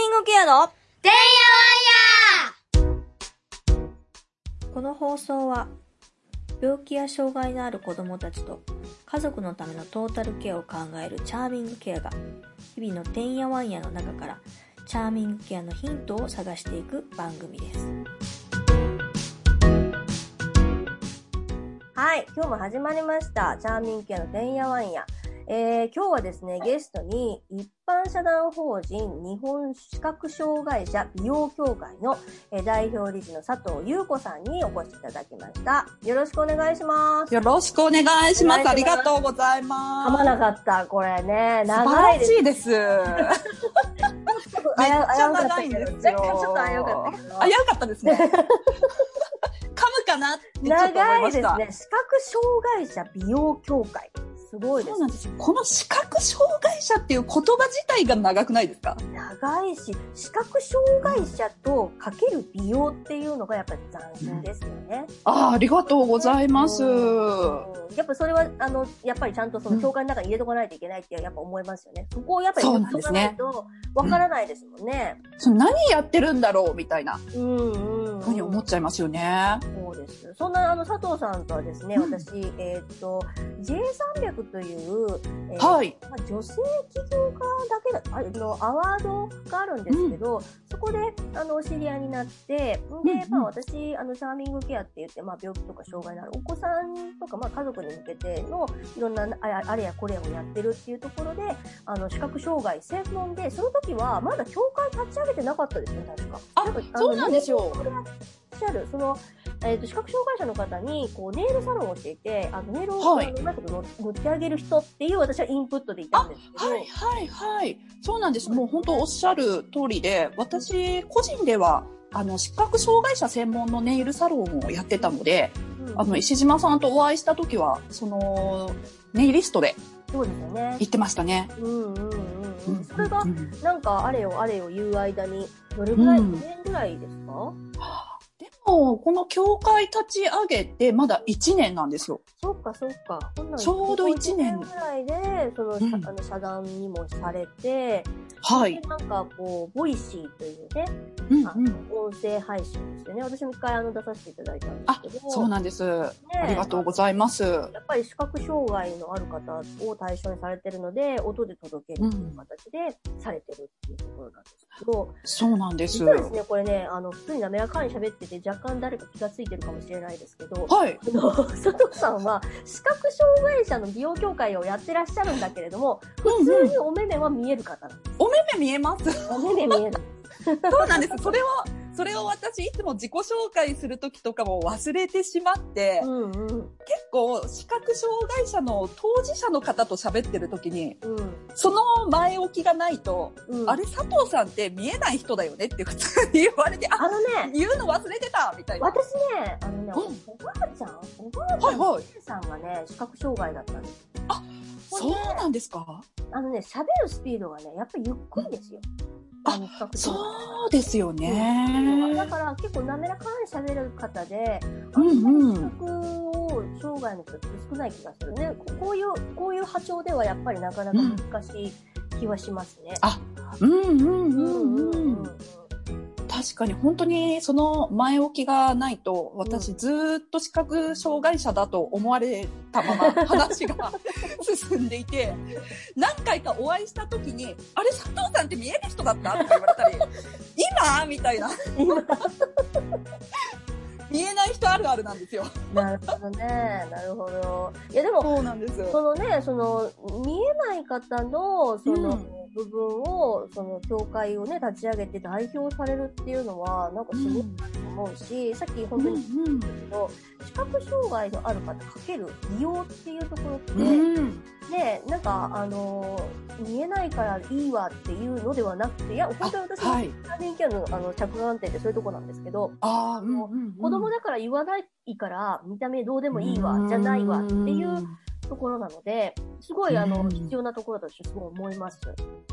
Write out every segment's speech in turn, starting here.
ミングケアのてんやわんやこの放送は病気や障害のある子供たちと家族のためのトータルケアを考えるチャーミングケアが日々のてんやわんやの中からチャーミングケアのヒントを探していく番組です。はい、今日も始まりました。チャーミングケアのてんやわんや。えー、今日はですね、ゲストに一般社団法人日本視覚障害者美容協会の、えー代表理事の佐藤優子さんにお越しいただきました。よろしくお願いします。よろしくお願いします。ますありがとうござい噛ま。ますなかった、これね。素晴長いです。らしいです。めっちゃ長いんですよ。ちょっと危うかったけど。危うかったですね。噛むかなってちょっと思い長いました。ですね。視覚障害者美容協会。すごいですそうなんですよ。この視覚障害者っていう言葉自体が長くないですか？長いし、視覚障害者とかける美容っていうのがやっぱり斬新ですよね。ああ、ありがとうございます。うんやっぱそれは、あの、やっぱりちゃんとその教会の中に入れとかないといけないってやっぱ思いますよね。そこをやっぱりそう言っとかないとわからないですもんね。その何やってるんだろうみたいなうんうん、うん。ふうに思っちゃいますよね。そうです。そんな、あの、佐藤さんとはですね、うん私、えーっと、J300 という、えーはい。まあ、女性起業家だけだ、あの、アワードがあるんですけど、そこで、あの、お知り合いになって、で、うんうんまあ、私、あの、チャーミングケアって言って、まあ、病気とか障害のあるお子さんとか、まあ、家族に向けての、いろんな、あれやこれやをやってるっていうところで、あの、視覚障害専門で、その時は、まだ協会立ち上げてなかったですね、確か。あそうなんですよ。えっ、と、視覚障害者の方に、こう、ネイルサロンをしていて、あの、ネイルを、はいうまくの塗ってあげる人っていう、私はインプットでいたんですけど、はいはいはい。そうなんです。もう本当おっしゃる通りで、私個人では、あの、視覚障害者専門のネイルサロンをやってたので、うんあの、石島さんとお会いした時は、その、ネイリストでそうですよね。行ってましたね。うんうんうん。それがう、んなんか、あれよあれよ言う間に、どれぐらい、うん2年ぐらいですか？でも、この協会立ち上げてまだ1年なんですよ。そっかそっか。ちょうど一年ぐらいで、その、うんあの、社団にもされて、はいで。なんかこう、 Voicy というね、あうんうん。の音声配信ですよね。私も一回あの出させていただいたんですあけど。、そうなんです。ねありがとうございます。やっぱり視覚障害のある方を対象にされてるので、音で届けるっていう形でされてるっていうところなんですけど、そうなんです。実はですね、これね、あの、普通に滑らかに喋ってて、若干誰か気がついてるかもしれないですけど、はい。あの、佐藤さんは視覚障害者の美容協会をやってらっしゃるんだけれども、普通にお目目は見える方なんです。お目目見えます。お目目見える。そうなんです。それを、それを私いつも自己紹介するときとかも忘れてしまって、うんうん。結構視覚障害者の当事者の方と喋ってるときに、うん。その前置きがないと、うん。あれ佐藤さんって見えない人だよねって普通に言われて、あ、あのね、言うの忘れてたみたいな。私ね、あのね、うおばあちゃん？おばあちゃんのおはいはい。姉さんがね、視覚障害だったんです。そうなんですか？あのね、喋るスピードがね、やっぱりゆっくりですよ。あの視覚そうですよね。だから結構滑らかに喋る方で、うんうんを障害の人って少ない気がするね。ここういう、こういう波長ではやっぱりなかなか難しい気はしますね。あうんうんううんうん。確かに本当にその前置きがないと、私ずーっと視覚障害者だと思われたまま話が進んでいて、何回かお会いした時に、あれ佐藤さんって見える人だった？とか言われたり、今？みたいな。見えない人あるあるなんですよ。なるほどね。なるほど。いやでも、そうなんです。そのね、その、見えない方の、その、うん部分を、その、協会をね、立ち上げて代表されるっていうのは、なんかすごいと思うし、さっき本当に言ったけど、視覚障害のある方かける美容っていうところって、うん。ね、なんか、あのー見えないからいいわっていうのではなくて、いや、本当に私のはい。年期のあの着眼点ってそういうとこなんですけど、ああ、うんうんうん。子供だから言わないから見た目どうでもいいわ、じゃないわっていうところなので、すごいあの、うん必要なところだとすごい思います。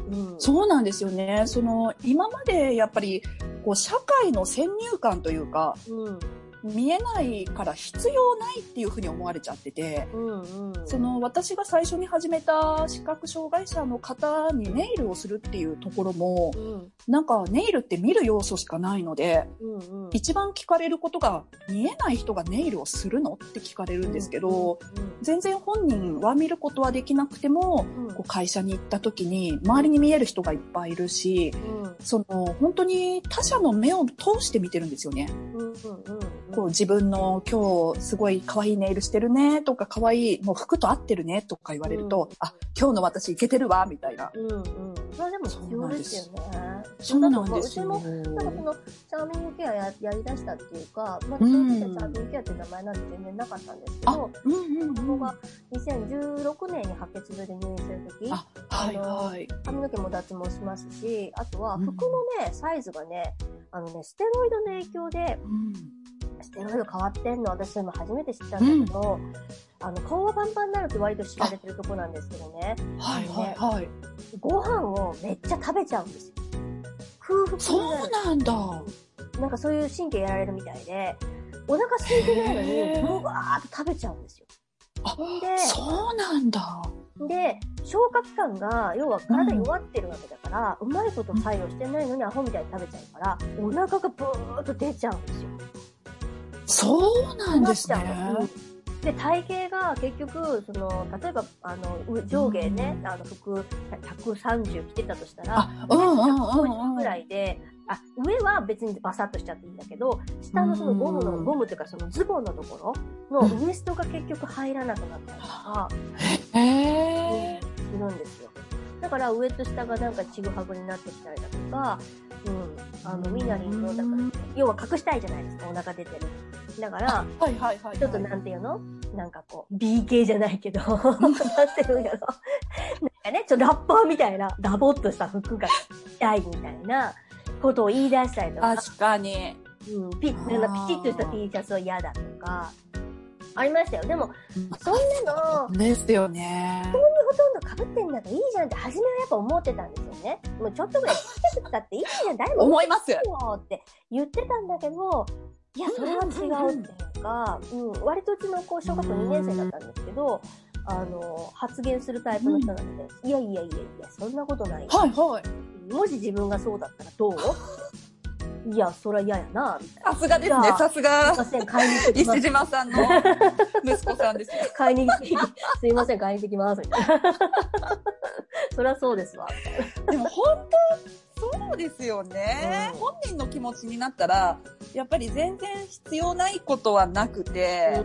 うん。そうなんですよね。その、今までやっぱり、こう、社会の先入観というか、うん。見えないから必要ないっていうふうに思われちゃってて、うんうん。その私が最初に始めた視覚障害者の方にネイルをするっていうところも、うんなんかネイルって見る要素しかないので、うんうん。一番聞かれることが見えない人がネイルをするのって聞かれるんですけど、全然本人は見ることはできなくても、うんこう会社に行った時に周りに見える人がいっぱいいるし、うんその本当に他者の目を通して見てるんですよね。うんうんうんこう自分の今日すごい可愛いネイルしてるねとか可愛いもう服と合ってるねとか言われると、うんあ、今日の私いけてるわみたいな。うんうん。まあでも必要ですよね。そうなんですよ。うちも、なんかその、チャーミングケアややりだしたっていうか、まあ、うんその時はチャーミングケアっていう名前なんて全然なかったんですけあど、、うんうんうん。子が2016年に白血病で入院する時あ、はいはい。髪の毛も脱毛しますし、あとはうん服のね、サイズがね、あのね、ステロイドの影響で、うんステロイド変わってんの私も初めて知ったんだけど、あの、顔がパンパンになるって割と知られてるとこなんですけどね、はいはいはい。ご飯をめっちゃ食べちゃうんですよ。空腹そうなんだ。なんかそういう神経やられるみたいで、お腹空いてないのに、へーぐわーっと食べちゃうんですよ。あで、そうなんだ。で、消化器官が、要は体弱ってるわけだから、うまいこと作用してないのにアホみたいに食べちゃうから、お腹がブーっと出ちゃうんですよ。そうなんですねで、体型が結局、その、例えば、あの、う上下ね、あの、服130着てたとしたら、あ、うんうんうん150うん。ぐらいで、あ、上は別にバサッとしちゃっていいんだけど、下のそのゴムの、うんゴムっていうかそのズボンのところのウエストが結局入らなくなったりとか、へえ。するんですよ。だから上と下がなんかちぐはぐになってきたりだとか、うん、あの、みなりんの、だから、要は隠したいじゃないですか、お腹出てる。だから、はいはいはい。ちょっとなんていうの？なんかこう、B 系じゃないけど、なんていうんやろ。なんかね、ちょっとラッパーみたいな、ダボっとした服が着たいみたいなことを言い出したりとか、確かに。うん、ピッ、なんかピチッとした T シャツは嫌だとか、ありましたよ。でも、そんなの、ですよね。ほとんど被ってんだからいいじゃんって初めはやっぱ思ってたんですよね。もうちょっとぐらいちっちゃくたっていいじゃん、誰も思います。よって言ってたんだけど、いや、それは違うっていうか、うん、割とうちの子、小学校2年生だったんですけど、あの、発言するタイプの人なので、いやいやいやいや、そんなことない。はいはい。もし自分がそうだったらどう？いや、そりゃ嫌やな、みたいな。さすがですねさすがすいま。せん、買いに行ってきます。石島さんの息子さんですよ。買いに行ってきます。すいません、買いに行ってきます。みたいな そりゃそうですわ。でも本当、そうですよね、うん。本人の気持ちになったら、やっぱり全然必要ないことはなくて、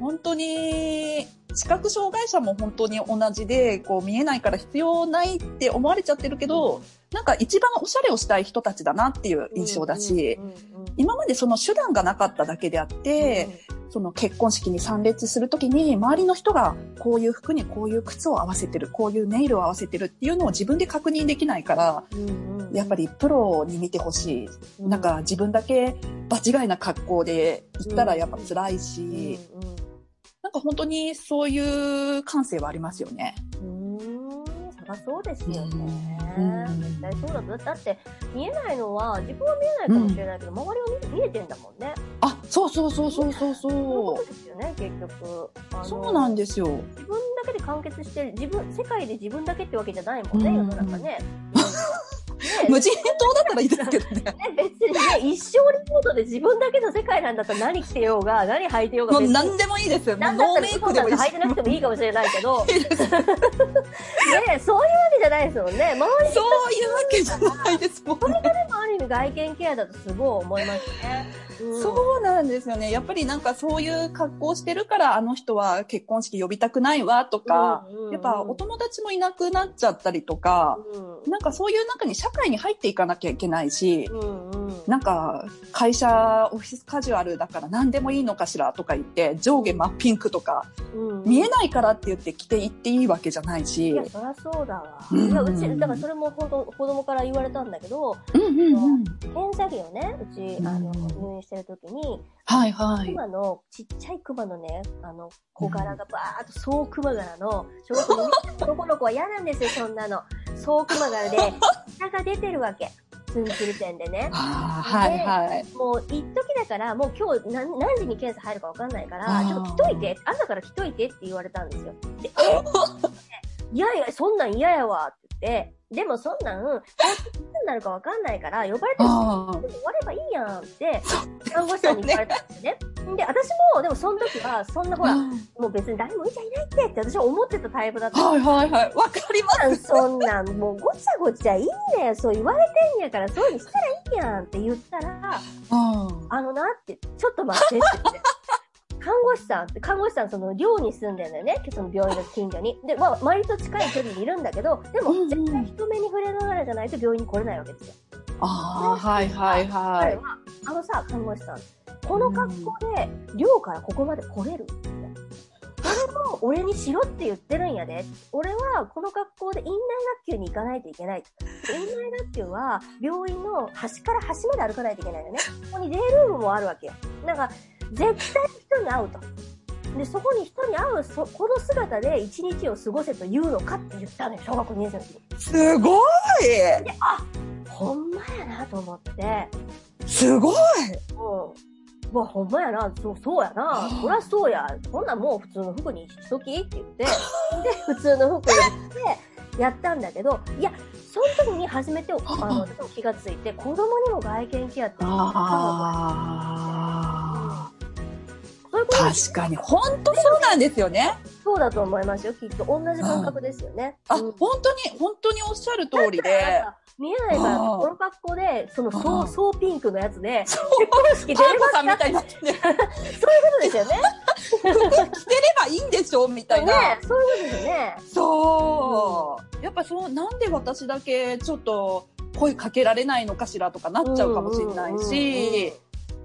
本当に、視覚障害者も本当に同じで、こう見えないから必要ないって思われちゃってるけど、なんか一番おしゃれをしたい人たちだなっていう印象だし、うん。うんうん今までその手段がなかっただけであって、その結婚式に参列するときに、周りの人がこういう服にこういう靴を合わせてる、こういうネイルを合わせてるっていうのを自分で確認できないから、うんうんうんやっぱりプロに見てほしい。なんか自分だけ場違いな格好で行ったらやっぱ辛いし、なんか本当にそういう感性はありますよね。そうですよね。うん絶対そうだと。だって、見えないのは、自分は見えないかもしれないけど、周りは見見えてんだもんね。あ、そうそうそうそうそうそうそとですよね、結局。そうなんですよ。自分だけで完結してる、自分、世界で自分だけってわけじゃないもんね、うん世の中ね。ね 無人島だったらいいですけどね。ね別にね、一生リモートで自分だけの世界なんだったら何着てようが、何履いてようがもう何でもいいですよ。ノーメイクでもいいし。履いてなくてもいいかもしれないけど、ねそういうわけじゃないですよね。周りそういうわけじゃないですもんね。もある意味外見ケアだとすごい思いますね。うんそうなんですよね。やっぱりなんかそういう格好してるからあの人は結婚式呼びたくないわとか、うんうんうんやっぱお友達もいなくなっちゃったりとか、うなんかそういう中に社会に入っていかなきゃいけないし、んうんうんなんか会社オフィスカジュアルだから何でもいいのかしらとか言って上下真っピンクとかうん見えないからって言って着ていっていいわけじゃないし。いや、そりゃそうだわ。うんいや、うち、だからそれも本当子供から言われたんだけど、うんうんうん。検査着をね、うち、あの、うん入院してる時に、はいはい。熊の、ちっちゃい熊のね、あの、小柄がバーっと総熊柄の、小学校に男の子は嫌なんですよ、そんなの。総熊柄で、下が出てるわけ。ツンツル店でね。はいはい。もう一時だから、もう今日何何時に検査入るかわかんないから、ちょっと来といて、朝から来といてって言われたんですよ。で、えいやいや、そんなん嫌やわって言って、でもそんなん、いつになるかわかんないから、呼ばれてるあー終わればいいやんって、看護師さんに言われたんですよね。で、私も、でもその時は、そんなほら、もう別に誰もいちゃいないってって私は思ってたタイプだった。はいはいはい。わかります。そんなん、もうごちゃごちゃいいねよ。そう言われてんやから、そういうにしたらいいやんって言ったら、うんあのなって、ちょっと待ってって言って。看護師さんって、看護師さんその寮に住んでるんだよね。その病院の近所に。で、まあ、割と近い距離にいるんだけど、でも絶対人目に触れながらじゃないと病院に来れないわけですよ。ああ、はいはいは彼い。は、あのさ、看護師さん、この格好で寮からここまで来れる。それも俺にしろって言ってるんやで。俺はこの格好で院内学級に行かないといけない。院内学級は病院の端から端まで歩かないといけないよね。ここにデイルームもあるわけよ。なんか、絶対人に会うと。で、そこに人に会う、そこの姿で一日を過ごせと言うのかって言ったのよ、小学校2年生の時に。すごい！ほんまやなと思って、すごい！うん。うわ、ほんまやな、そう、そうやな、そりゃそうや、こんなんもう普通の服にしときって言って、で、普通の服にして、やったんだけど、いや、その時に初めて、あの、気がついて、子供にも外見ケアって、あそういうことあ、確かに。本当そうなんですよね。そうだと思いますよ、きっと。同じ感覚ですよね。あ、うん本当に、本当におっしゃる通りで。さ見えないから、この格好で、その、あそう、ーそうピンクのやつで、そう結婚式出れますか？みたいになそういうことですよね。着てればいいんでしょ？みたいな。ねそういうことですよね。そう。やっぱそう、なんで私だけちょっと声かけられないのかしらとかなっちゃうかもしれないし、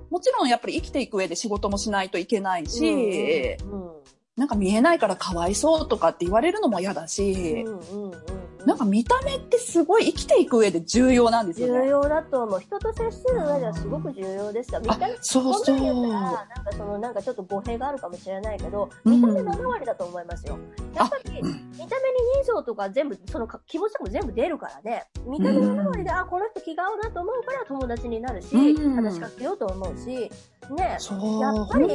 もちろんやっぱり生きていく上で仕事もしないといけないし、うんうんなんか見えないからかわいそうとかって言われるのも嫌だし、うんうんうんなんか見た目ってすごい生きていく上で重要なんですよね。重要だと思う。人と接する上ではすごく重要ですよ。見た目、そうそこんなん言ったら、う。なんかその、なんかちょっと語弊があるかもしれないけど、うん見た目7割だと思いますよ。やっぱり、うん見た目に人相とか全部、そのか気持ちとかも全部出るからね。見た目7割で、あ、この人気が合うなと思うから友達になるし、うん話しかけようと思うし、ね。そう。やっぱり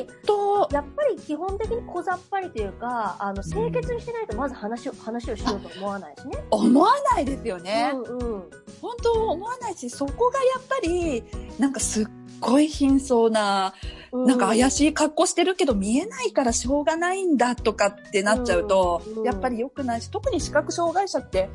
やっぱり基本的に小ざっぱりというか、あの、清潔にしてないとまず話を、話をしようと思わないしね。思わないですよね。うんうん。本当思わないし、そこがやっぱり、なんかすっごい貧相な、うなんか怪しい格好してるけど見えないからしょうがないんだとかってなっちゃうとうん、やっぱり良くないし、特に視覚障害者って、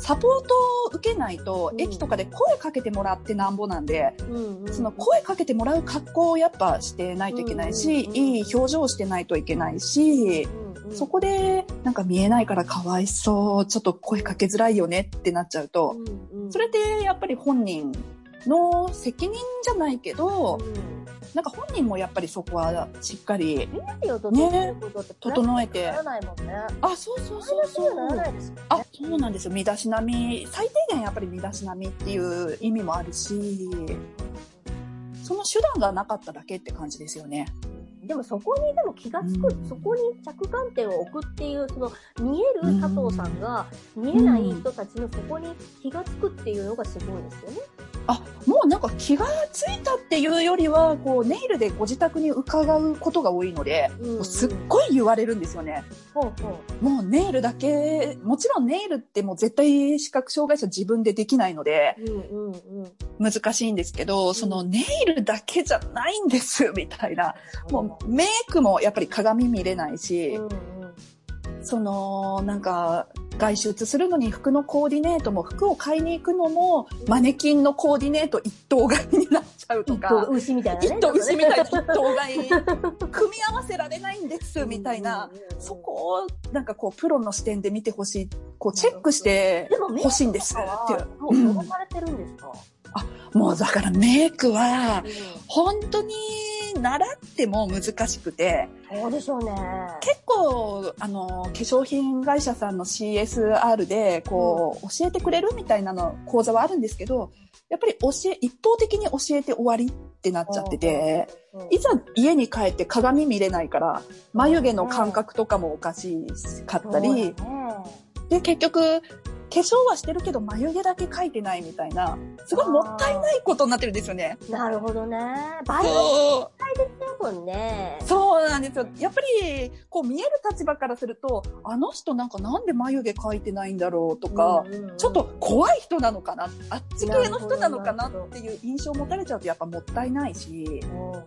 サポートを受けないとう、ん駅とかで声かけてもらってなんぼなんで、うんうんその声かけてもらう格好をやっぱしてないといけないし、うんいい表情をしてないといけないし、うんうんそこでなんか見えないからかわいそう、ちょっと声かけづらいよねってなっちゃうと、うんうんそれってやっぱり本人の責任じゃないけど、なんか本人もやっぱりそこはしっかり、見えるよと整えて。あ、そうそうそうそう。ないですよね。あ、そうなんですよ。身だしなみ、最低限やっぱり身だしなみっていう意味もあるし、その手段がなかっただけって感じですよね。でもそこにでも気がつく、うんそこに着眼点を置くっていう、その見える佐藤さんが見えない人たちのそこに気がつくっていうのがすごいですよね。あ、もうなんか気がついたっていうよりは、こう、ネイルでご自宅に伺うことが多いので、うんもうすっごい言われるんですよね。ほうほもうネイルだけ、もちろんネイルってもう絶対視覚障害者自分でできないのでう。うんうんうん。難しいんですけど、そのネイルだけじゃないんです、みたいな。もうメイクもやっぱり鏡見れないし、うんうんそのなんか外出するのに服のコーディネートも服を買いに行くのもマネキンのコーディネート一頭買いになっちゃうと一頭か。牛みたいなね。一頭牛みたいなな一頭買い、組み合わせられないんです、みたいな。。そこをなんかこうプロの視点で見てほしい、こうチェックしてでもメイク欲しいんですっていう。もうどうされてるんですか、もうだからメイクはうん本当に習っても難しくて、そうでしょうね。結構あの化粧品会社さんの CSR でこう、教えてくれるみたいなの講座はあるんですけど、やっぱり教え、一方的に教えて終わりってなっちゃってて、うん。いざ家に帰って鏡見れないから、眉毛の感覚とかもおかしかったり、で、結局、粧はしてるけど眉毛だけ描いてないみたいな、すごいもったいないことになってるんですよね。なるほどね。バイトそう。多分ね。そうなんですよ。やっぱり、こう見える立場からすると、あの人なんかなんで眉毛描いてないんだろうとか、うんうんうんちょっと怖い人なのかな、あっち系の人なのかなっていう印象を持たれちゃうとやっぱもったいないし、うんうんうん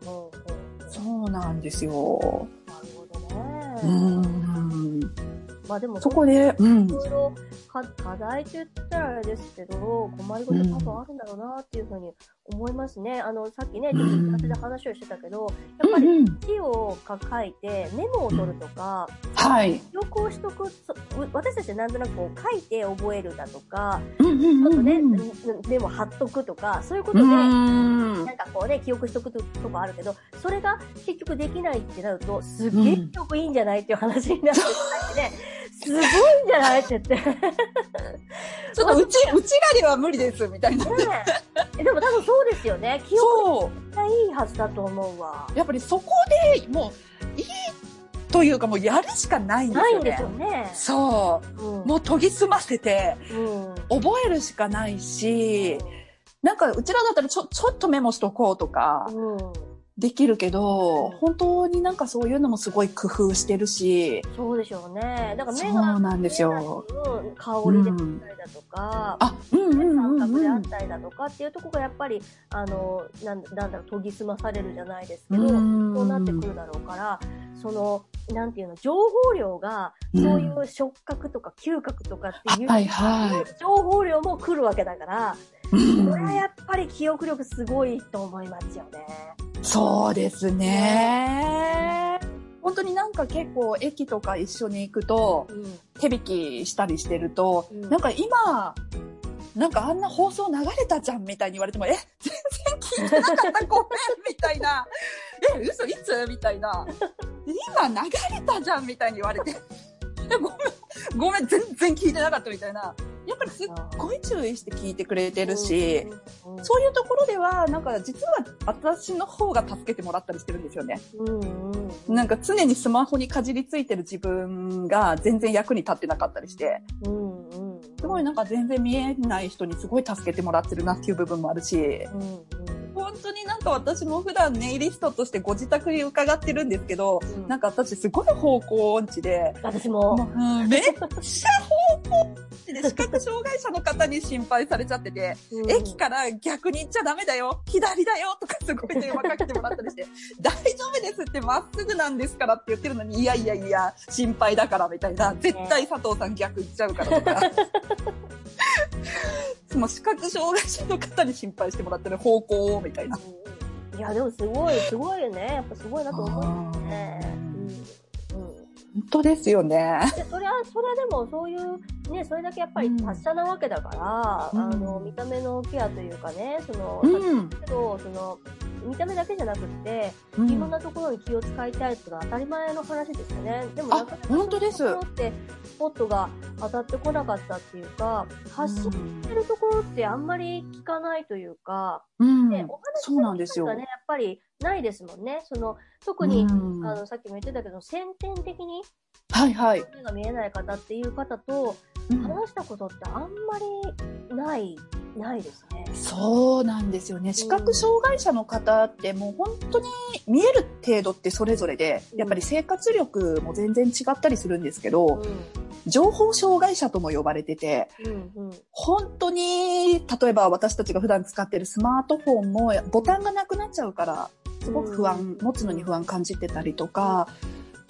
そうなんですよ。なるほどね。うん。まあでもそこで、うん。い。ろいろ課課題って言ったらあれですけど、困りごと多分あるんだろうなっていうふうに思いますね。あの、さっきね、ちょっと一発で話をしてたけど、やっぱりうんうん。字を書いてメモを取るとか、はい。記憶をしとく、そ私たちなんとなくこう書いて覚えるだとか、うんうんちょっとね、うんメモ貼っとくとか、そういうことうで、ん。なんかこうね、記憶しとくととこあるけど、それが結局できないってなると、すっげえ記憶いいんじゃないっていう話になってきてね、すごいんじゃないって言って。ね ちょっとうち、うちらでは無理です、みたいな。えでも多分そうですよね。記憶そがいいはずだと思うわ。う。やっぱりそこでもう、いいというかもうやるしかないんですよね。ないんですよね。そう。うん。もう研ぎ澄ませて、うん。覚えるしかないし、なんかうちらだったらちょ、ちょっとメモしとこうとかうん。できるけど、うん本当になんかそういうのもすごい工夫してるし、そうでしょうね。だからそう目が、なんですよ。香りであったりだとか、あ、うんうん感うんうん。覚であったりだとかっていうところがやっぱり、あの、なんなんだろう、研ぎ澄まされるじゃないですけど、うんそうなってくるだろうから、その、なんていうの、情報量が、そういう触覚とか嗅覚とかっていう、はいは情報量も来るわけだから、これはやっぱり記憶力すごいと思いますよね。そうですね。本当になんか結構駅とか一緒に行くと、うん。手引きしたりしてると、うんなんか今、なんかあんな放送流れたじゃんみたいに言われても、え、全然聞いてなかった、ごめんみたいな。え、嘘？いつ？みたいな。今流れたじゃんみたいに言われて。え、ごめん、ごめん、全然聞いてなかったみたいな。やっぱりすっごい注意して聞いてくれてるし、そういうところでは、なんか実は私の方が助けてもらったりしてるんですよね。うんなんか常にスマホにかじりついてる自分が全然役に立ってなかったりして、うんうん、すごいなんか全然見えない人にすごい助けてもらってるなっていう部分もあるし、うんうん本当になんか私も普段ネイリストとしてご自宅に伺ってるんですけど、うん。なんか私すごい方向音痴で、私も、もめっちゃ方向音痴で視覚障害者の方に心配されちゃってて、うん。駅から逆に行っちゃダメだよ左だよとかすごい電話かけてもらったりして、大丈夫ですってまっすぐなんですからって言ってるのに、いやいやいや、心配だからみたいな、絶対佐藤さん逆行っちゃうからとか。もう視覚障害者の方に心配してもらってる方向をみたいな。いや、でもすごい、すごいよね。やっぱすごいなと思いますね。うんうん本当ですよね。でそれは、それはでもそういう、ね、それだけやっぱり達者なわけだから、うんあの、見た目のケアというかね、その、うん。けど、その、見た目だけじゃなくって、うんいろんなところに気を使いたいっていうのは当たり前の話ですよね。でもあなかなか本当ですスポットが当たってこなかったっていうか、発信してるところってあんまり聞かないというか、うん。ね、お話そうなんですよがね、やっぱりないですもんね。その、特に、うんあの、さっきも言ってたけど、先天的にはいはい。目が見えない方っていう方とうん話したことってあんまりない、ないですね。そうなんですよね。視覚障害者の方ってもう本当に見える程度ってそれぞれで、やっぱり生活力も全然違ったりするんですけうど、ん、情報障害者とも呼ばれてて、うん、うん。本当に、例えば私たちが普段使ってるスマートフォンもボタンがなくなっちゃうから、すごく不安、持つのに不安感じてたりとか、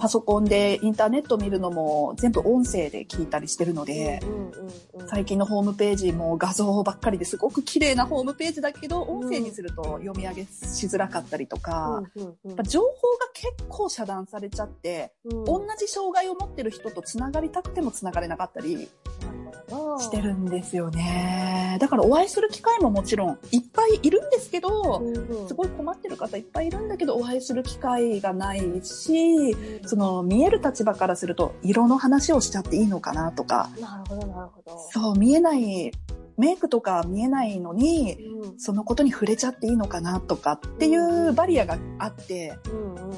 パソコンでインターネット見るのも全部音声で聞いたりしてるので、うん、うん、うん。最近のホームページも画像ばっかりですごく綺麗なホームページだけど、うん音声にすると読み上げしづらかったりとか、情報が結構遮断されちゃって、うん。同じ障害を持ってる人と繋がりたくても繋がれなかったりしてるんですよね。だからお会いする機会ももちろんいっぱいいるんですけど、うん、すごい困ってる方いっぱいいるんだけど、お会いする機会がないし、その見える立場からすると色の話をしちゃっていいのかなとか、なるほど、なるほど。そう見えない、メイクとか見えないのに、うん、そのことに触れちゃっていいのかなとかっていうバリアがあって、うん、うん、うん。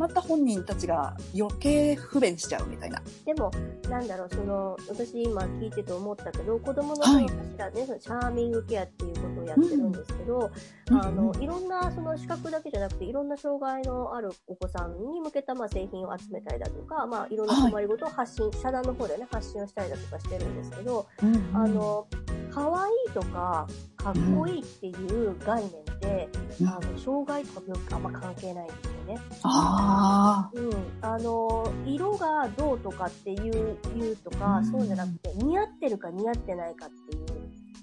また本人たちが余計不便しちゃうみたいな。でも、なんだろう、その、私今聞いてて思ったけど、子供のはい。頃からね、そのチャーミングケアっていうことをやってるんですけど、うんあの、いろんな、その視覚だけじゃなくて、いろんな障害のあるお子さんに向けた、まあ、製品を集めたりだとか、まあ、いろんな困りごとを発信、社団の方でね、発信をしたりだとかしてるんですけど、あの、可愛いとか、かっこいいっていう概念って、うん。あの、障害とか病気とあんま関係ないんですよね。あうん、あの色がどうとかっていう言うとか、うん。そうじゃなくて似合ってるか似合ってないかっていう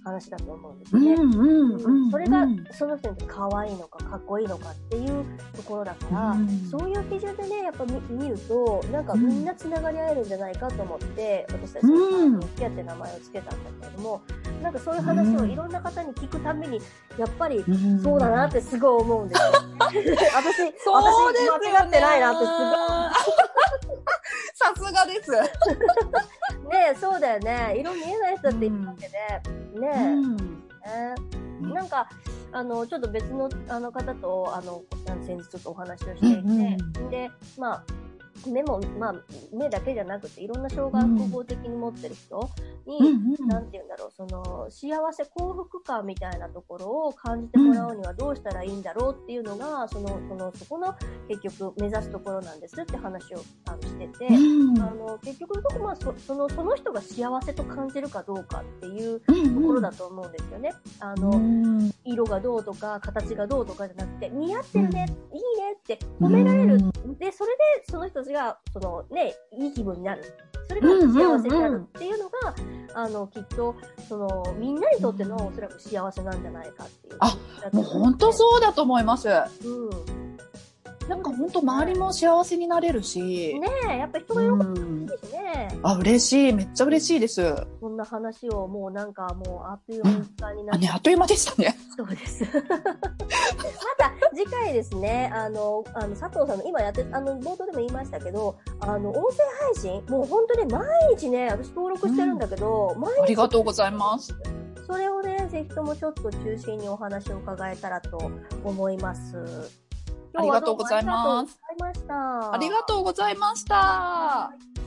話だと思うんですね。うんうんうん。それがうんその人にとって可愛いのかかっこいいのかっていうところだから、うんそういう基準でねやっぱ見見るとなんかうんみんなつながり合えるんじゃないかと思って、私たちうんが「キア」って名前を付けたんだけれどもなんかそういう話をいろんな方に聞くたびにやっぱりうんそうだなってすごい思うんですよ。私、そうですよ私間違ってないなってすごい さすがです。ねえ、そうだよね。色見えない人っているわけで、ね。え、うん。ねなんか、あの、ちょっと別のあの方と、あの、先日ちょっとお話をしていて、うん。で、まあ、目も、まあ、目だけじゃなくて、いろんな障害を複合的に持ってる人に、うんうん。なんて言うんだろう、その、幸せ、幸福感みたいなところを感じてもらうにはどうしたらいいんだろうっていうのが、その、その、そこの結局目指すところなんですって話をあのしてて、うん。あの結局のところ、まあ、そそのその人が幸せと感じるかどうかっていううんところだと思うんですよね。あの、うん。色がどうとか形がどうとかじゃなくて似合ってるね、いいねって褒められる、でそれでその人たちがそのねいい気分になるそれが幸せになるっていうのが、あのきっとそのみんなにとってのおそらく幸せなんじゃないかっていう。あもう本当そうだと思います。うん。なんか本当周りも幸せになれるし。ねえ、やっぱ人が喜うんぶしね。あ、嬉しい。めっちゃ嬉しいです。こんな話をもうなんかもうあっという間になあ、ってね、あっという間でしたね。そうです。また次回ですね、あの、あの佐藤さんの今やって、あの、冒頭でも言いましたけど、あの、音声配信、もう本当に毎日ね、私登録してるんだけど、毎日ありがとうございます。それをね、ぜひともちょっと中心にお話を伺えたらと思います。ありがとうございます今日はどうもありがとうございました。ありがとうございました。